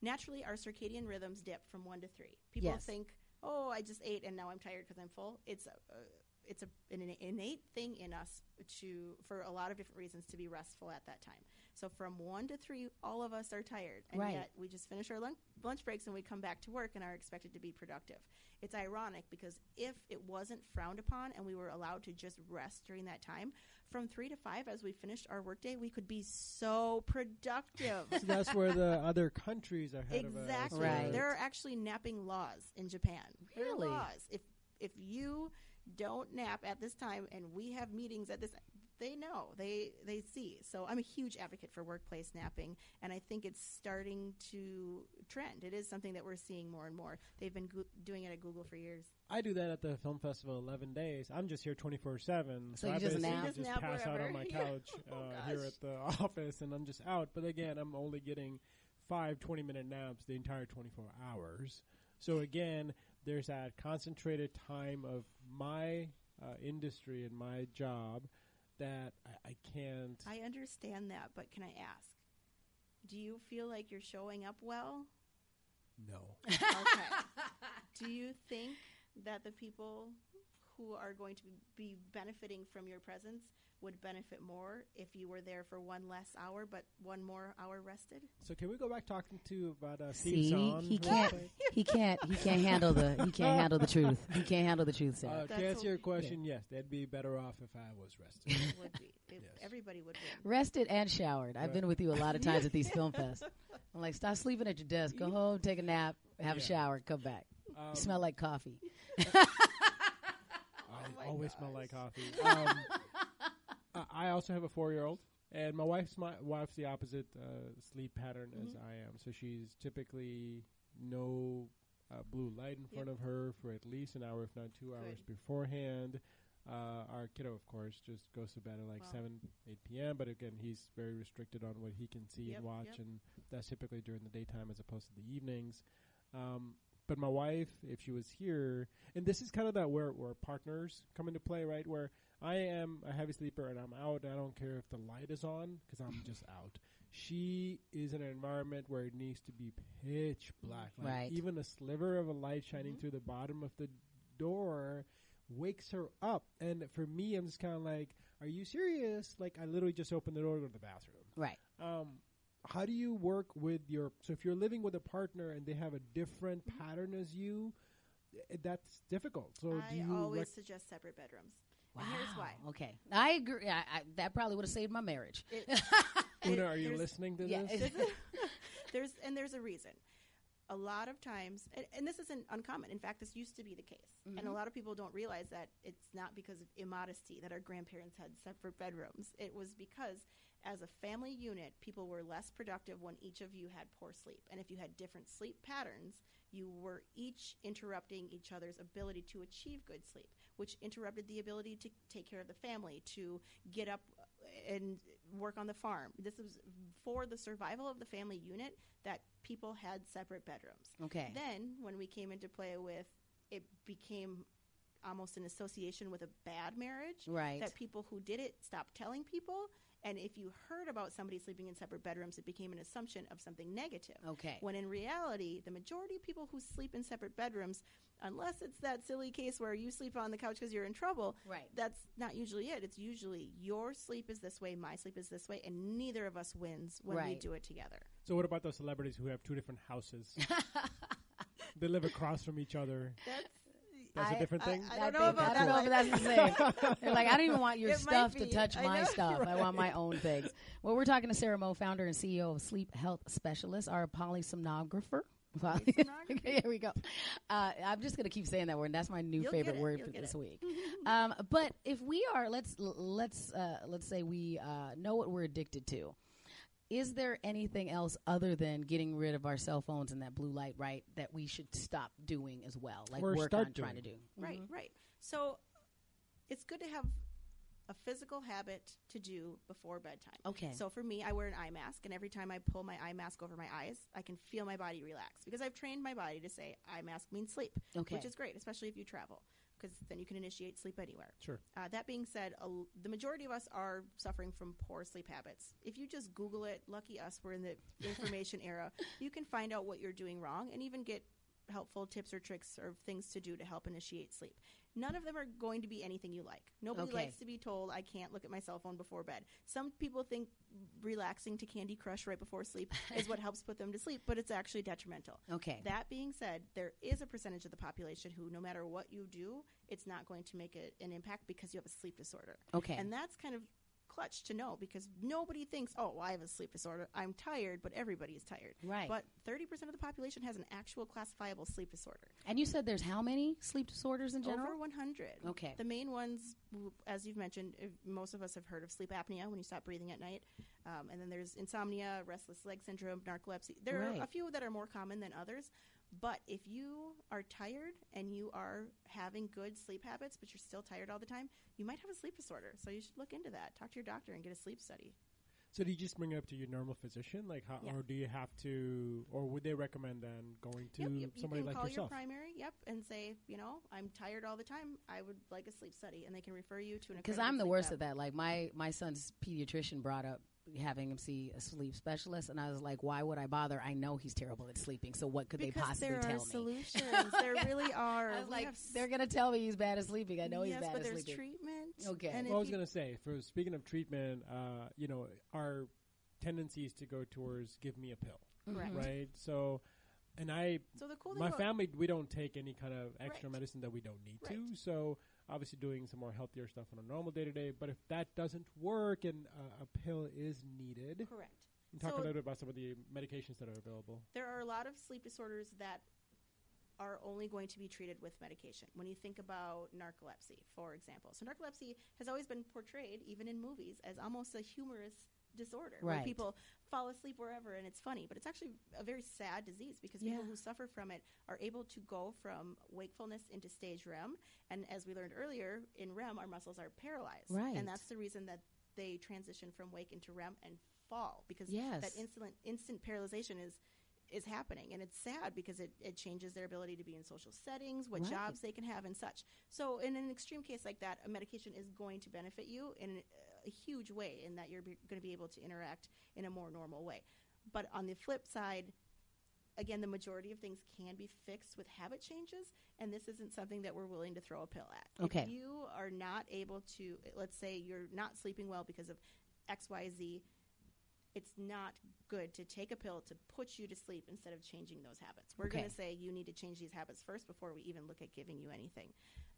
Naturally, our circadian rhythms dip from one to three. People Yes. think, oh, I just ate and now I'm tired because I'm full. It's a, uh, it's a, an innate thing in us to, for a lot of different reasons, to be restful at that time. So from one to three, all of us are tired, and Right. yet we just finish our lunch, lunch breaks and we come back to work and are expected to be productive. It's ironic because if it wasn't frowned upon and we were allowed to just rest during that time, from three to five, as we finished our workday, we could be so productive. So that's where the other countries are ahead of us. Exactly. Right. There are actually napping laws in Japan. There are Really? laws. If if you don't nap at this time and we have meetings at this they know. They they see. So I'm a huge advocate for workplace napping and I think it's starting to trend. It is something that we're seeing more and more. They've been go- doing it at Google for years. I do that at the film festival 11 days. I'm just here 24 7. So you I just basically nap? Just just nap pass out on my Yeah. couch Oh, uh, here at the office and I'm just out. But again, I'm only getting five 20 minute naps the entire 24 hours. So again, there's that concentrated time of my uh, industry and my job that I, I can't. I understand that, but can I ask? Do you feel like you're showing up well? no. Okay. Do you think that the people who are going to be benefiting from your presence would benefit more if you were there for one less hour, but one more hour rested? So can we go back talking to about uh, Steve See, Zahn he can't. He can't. He can't handle the. He can't handle the truth. He can't handle the truth, Sarah. Uh, to answer your okay. question, yes, they'd be better off if I was rested. Would be. It, Yes. Everybody would win. Rested and showered. I've Right. been with you a lot of times at these film fests. I'm like, stop sleeping at your desk. Go home, take a nap, have a shower, come back. Um, You smell like coffee. I always smell like coffee. Um, I- also have a four-year-old, and my wife's my wife's the opposite uh, sleep pattern as Mm-hmm. I am. So she's typically no uh, blue light in front of her for at least an hour, if not two hours beforehand. Uh, our kiddo, of course, just goes to bed at like Wow. seven, eight p.m. But again, he's very restricted on what he can see Yep, and watch, yep. and that's typically during the daytime as opposed to the evenings. Um, but my wife, if she was here, and this is kind of that where where partners come into play, right? Where I am a heavy sleeper and I'm out, I don't care if the light is on because I'm just out. She is in an environment where it needs to be pitch black, like Right. even a sliver of a light shining through the bottom of the door wakes her up. And for me, I'm just kind of like, "Are you serious?" Like I literally just opened the door to go to the bathroom. Right. Um, how do you work with your? So if you're living with a partner and they have a different pattern as you, eh, that's difficult. So I do you? always rec- suggest separate bedrooms. Wow. And here's why. Okay. I agree. I, I, that probably would have saved my marriage. It- Una, are you listening to Yeah, this? it's- there's and there's a reason. A lot of times, and, and this isn't uncommon. In fact, this used to be the case, and a Mhm. lot of people don't realize that it's not because of immodesty that our grandparents had separate bedrooms. It was because, as a family unit, people were less productive when each of you had poor sleep, and if you had different sleep patterns, you were each interrupting each other's ability to achieve good sleep, which interrupted the ability to take care of the family, to get up and work on the farm. This was for the survival of the family unit that people had separate bedrooms. Okay. Then, when we came into play with, it became almost an association with a bad marriage. Right. That people who did it stopped telling people. And if you heard about somebody sleeping in separate bedrooms, it became an assumption of something negative. Okay. When in reality, the majority of people who sleep in separate bedrooms, unless it's that silly case where you sleep on the couch because you're in trouble, Right. that's not usually it. It's usually your sleep is this way, my sleep is this way, and neither of us wins when we do it together. so what about those celebrities who have two different houses? they live across from each other. That's That's a I- different I- thing. I That don't know thing- about I don't know that if that's the same. They're like, I don't even want your It stuff to touch I my know, stuff. I want my own things. Well, we're talking to Sarah Moe, founder and CEO of Sleep Health Specialist, our polysomnographer. Here we go. Uh, I'm just going to keep saying that word. That's my new You'll favorite word You'll for this it. week. um, but if we are, let's let's uh, let's say we uh, know what we're addicted to. Is there anything else other than getting rid of our cell phones and that blue light, right, that we should stop doing as well, like Or work start on trying to do? doing. Right, mm-hmm. right. So it's good to have a physical habit to do before bedtime. Okay. So for me, I wear an eye mask, and every time I pull my eye mask over my eyes, I can feel my body relax because I've trained my body to say eye mask means sleep, Okay. which is great, especially if you travel because then you can initiate sleep anywhere. Sure. Uh, that being said, a the majority of us are suffering from poor sleep habits. If you just Google it, lucky us, we're in the information era, you can find out what you're doing wrong and even get helpful tips or tricks or things to do to help initiate sleep. None of them are going to be anything you like. Nobody Okay. likes to be told, I can't look at my cell phone before bed. Some people think relaxing to Candy Crush right before sleep is what helps put them to sleep, but it's actually detrimental. Okay. That being said, there is a percentage of the population who, no matter what you do, it's not going to make a, an impact because you have a sleep disorder. Okay. And that's kind of clutch to know because nobody thinks, oh, well, I have a sleep disorder. I'm tired, but everybody is tired. Right. But 30% of the population has an actual classifiable sleep disorder. And you said there's how many sleep disorders in general? Over 100. Okay. The main ones, as you've mentioned, most of us have heard of sleep apnea when you stop breathing at night. Um, and then there's insomnia, restless leg syndrome, narcolepsy. There are a few that are more common than others. But if you are tired and you are having good sleep habits, but you're still tired all the time, you might have a sleep disorder. So you should look into that. Talk to your doctor and get a sleep study. So do you just bring it up to your normal physician, like, how, Yeah. or do you have to, or would they recommend then going to Yep, yep, somebody you can like call yourself? your primary, yep, and say, you know, I'm tired all the time. I would like a sleep study, and they can refer you to an. Because I'm the worst lab. at that. Like my my son's pediatrician brought up having him see a sleep specialist, and I was like, why would I bother? I know he's terrible at sleeping. So what could they Because possibly there tell are me? solutions. there really are. I was We like, have s- they're gonna tell me he's bad at sleeping. I know he's yes, bad but at there's sleeping. treatment. Okay. and Well, I was you- going to say, for speaking of treatment, uh, you know, our tendency is to go towards give me a pill, Correct. right? So, and I, So the cool thing my about- family, we don't take any kind of extra Right. medicine that we don't need Right. to. So, obviously, doing some more healthier stuff on a normal day to day. But if that doesn't work and uh, a pill is needed, Correct. and talk So- a little bit about some of the medications that are available. there are a lot of sleep disorders that are only going to be treated with medication. When you think about narcolepsy, for example, so narcolepsy has always been portrayed, even in movies, as almost a humorous disorder where people fall asleep wherever and it's funny, but it's actually a very sad disease because people who suffer from it are able to go from wakefulness into stage REM, and as we learned earlier, in REM our muscles are paralyzed, Right. and that's the reason that they transition from wake into REM and fall because Yes. that instant instant paralyzation is is happening and it's sad because it, it changes their ability to be in social settings what Right. jobs they can have and such so in an extreme case like that a medication is going to benefit you in a huge way in that you're be, going to be able to interact in a more normal way but on the flip side again the majority of things can be fixed with habit changes and this isn't something that we're willing to throw a pill at Okay. if you are not able to let's say you're not sleeping well because of xyz it's not good to take a pill to put you to sleep instead of changing those habits. We're going to say you need to change these habits first before we even look at giving you anything.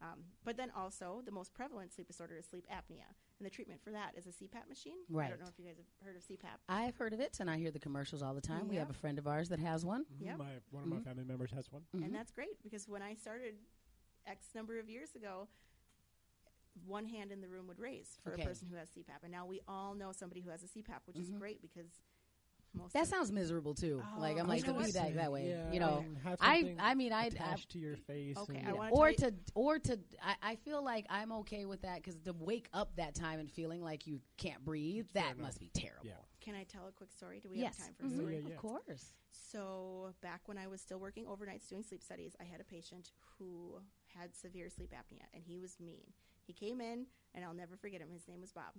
Um, but then also, the most prevalent sleep disorder is sleep apnea, and the treatment for that is a CPAP machine. Right. I don't know if you guys have heard of CPAP. I've heard of it, and I hear the commercials all the time. We have a friend of ours that has one. Yep. My one of my Mhm. family members has one. Mhm. And that's great because when I started X number of years ago, one hand in the room would raise for Okay. a person who has CPAP. And now we all know somebody who has a CPAP, which is Mhm. great because most That of- sounds miserable too. Oh, like I'm like know to be that that way. Yeah, you know, I I mean I, I attached to your face. Okay, and I or to or to I, I feel like I'm okay with that because to wake up that time and feeling like you can't breathe that enough. must be terrible. Yeah. Can I tell a quick story? Do we yes, have time for a Mhm. story? Yeah, yeah. of course. So, back when I was still working overnights doing sleep studies, I had a patient who had severe sleep apnea, and he was mean. He came in, and I'll never forget him. His name was Bob.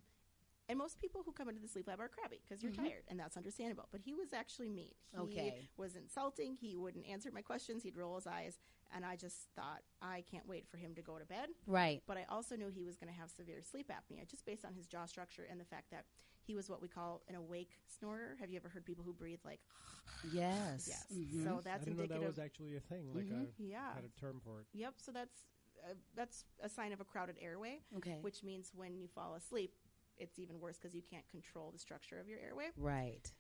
And most people who come into the sleep lab are crabby because you're Mhm. tired, and that's understandable. But he was actually mean. He Okay. was insulting. He wouldn't answer my questions. He'd roll his eyes, and I just thought, I can't wait for him to go to bed. Right. But I also knew he was going to have severe sleep apnea just based on his jaw structure and the fact that he was what we call an awake snorer. Have you ever heard people who breathe like? Yes. Yes. Mhm. So I didn't know that was actually a thing. Like Mhm. I yeah. had a term for it. Yep. So that's uh, that's a sign of a crowded airway, Okay. which means when you fall asleep, it's even worse because you can't control the structure of your airway. right.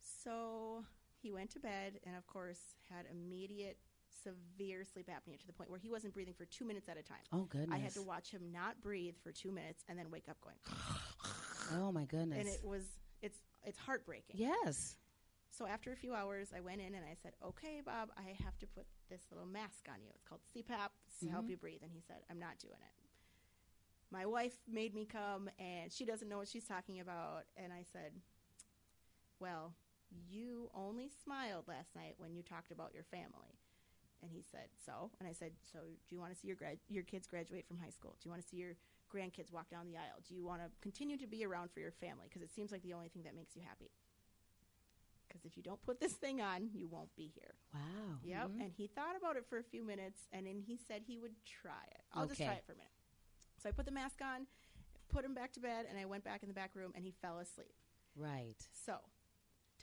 So he went to bed and, of course, had immediate severe sleep apnea to the point where he wasn't breathing for two minutes at a time. Oh goodness. I had to watch him not breathe for two minutes and then wake up going, Oh my goodness. and it was it's it's heartbreaking. yes. So after a few hours, I went in and I said, "Okay, Bob, I have to put this little mask on you. It's called CPAP it's to help Mhm. you breathe." And he said, "I'm not doing it." My wife made me come, and she doesn't know what she's talking about. And I said, Well, you only smiled last night when you talked about your family. And he said, So? And I said, So do you want to see your, grad- your kids graduate from high school? Do you want to see your grandkids walk down the aisle? Do you want to continue to be around for your family? Because it seems like the only thing that makes you happy. Because if you don't put this thing on, you won't be here. Wow. Yep. Mhm. And he thought about it for a few minutes, and then he said he would try it. I'll just try it for a minute. So I put the mask on, put him back to bed, and I went back in the back room, and he fell asleep. Right. So,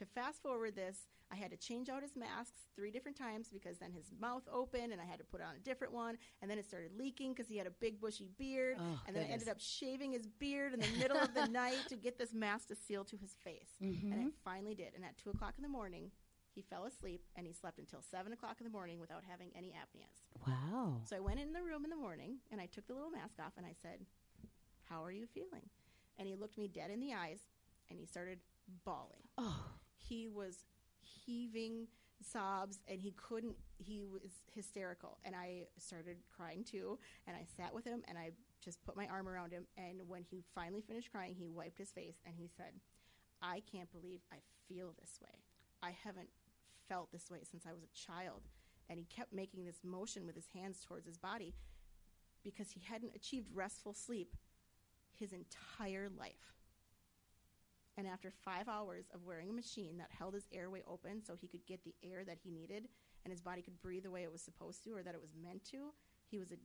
to fast forward this, I had to change out his masks three different times because then his mouth opened and I had to put on a different one. And then it started leaking because he had a big bushy beard. Oh, and then I ended up shaving his beard in the middle of the night to get this mask to seal to his face. And Mhm. it finally did. And at 2 o'clock in the morning, he fell asleep and he slept until 7 o'clock in the morning without having any apneas. Wow. So I went in the room in the morning and I took the little mask off and I said, How are you feeling? And he looked me dead in the eyes and he started bawling. Oh. He was heaving sobs and he couldn't, he was hysterical. And I started crying too. And I sat with him and I just put my arm around him. And when he finally finished crying, he wiped his face and he said, I can't believe I feel this way. I haven't felt this way since I was a child. And he kept making this motion with his hands towards his body because he hadn't achieved restful sleep his entire life. And after five hours of wearing a machine that held his airway open so he could get the air that he needed and his body could breathe the way it was supposed to or that it was meant to, he was a,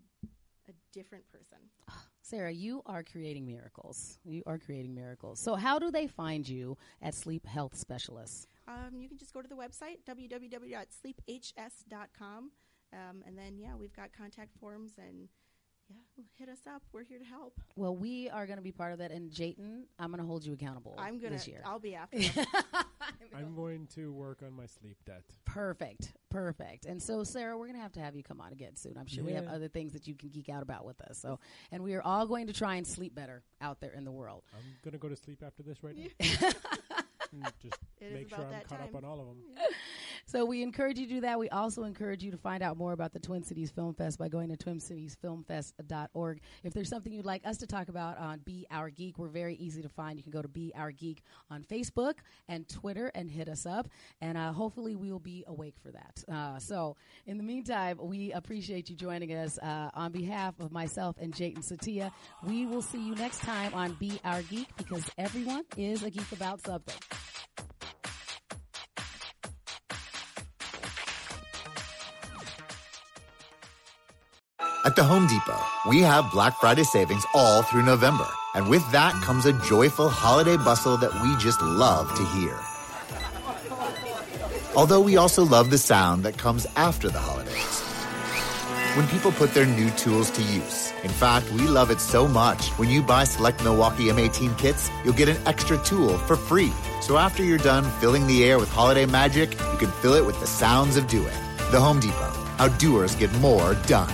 a different person. Sarah, you are creating miracles. You are creating miracles. So, how do they find you at Sleep Health Specialists? Um, you can just go to the website, www.sleephs.com. Um, and then, yeah, we've got contact forms and, yeah, hit us up. We're here to help. Well, we are going to be part of that. And Jatin, I'm going to hold you accountable I'm going this to, year. I'll be after. you. I'm going to work on my sleep debt. Perfect. Perfect. And so, Sarah, we're going to have to have you come on again soon. I'm sure we have other things that you can geek out about with us. So, and we are all going to try and sleep better out there in the world. I'm going to go to sleep after this right now. Just It is make sure about I'm that caught time. up on all of them. So we encourage you to do that. We also encourage you to find out more about the Twin Cities Film Fest by going to twincitiesfilmfest.org. If there's something you'd like us to talk about on Be Our Geek, we're very easy to find. You can go to Be Our Geek on Facebook and Twitter and hit us up. And uh, hopefully we will be awake for that. Uh, so in the meantime, we appreciate you joining us. Uh, on behalf of myself and Jatin Setia, we will see you next time on Be Our Geek because everyone is a geek about something. At the Home Depot, we have Black Friday savings all through November. And with that comes a joyful holiday bustle that we just love to hear. Although we also love the sound that comes after the holidays. When people put their new tools to use. In fact, we love it so much. When you buy select Milwaukee M18 kits, you'll get an extra tool for free. So after you're done filling the air with holiday magic, you can fill it with the sounds of doing. The Home Depot. How doers get more done.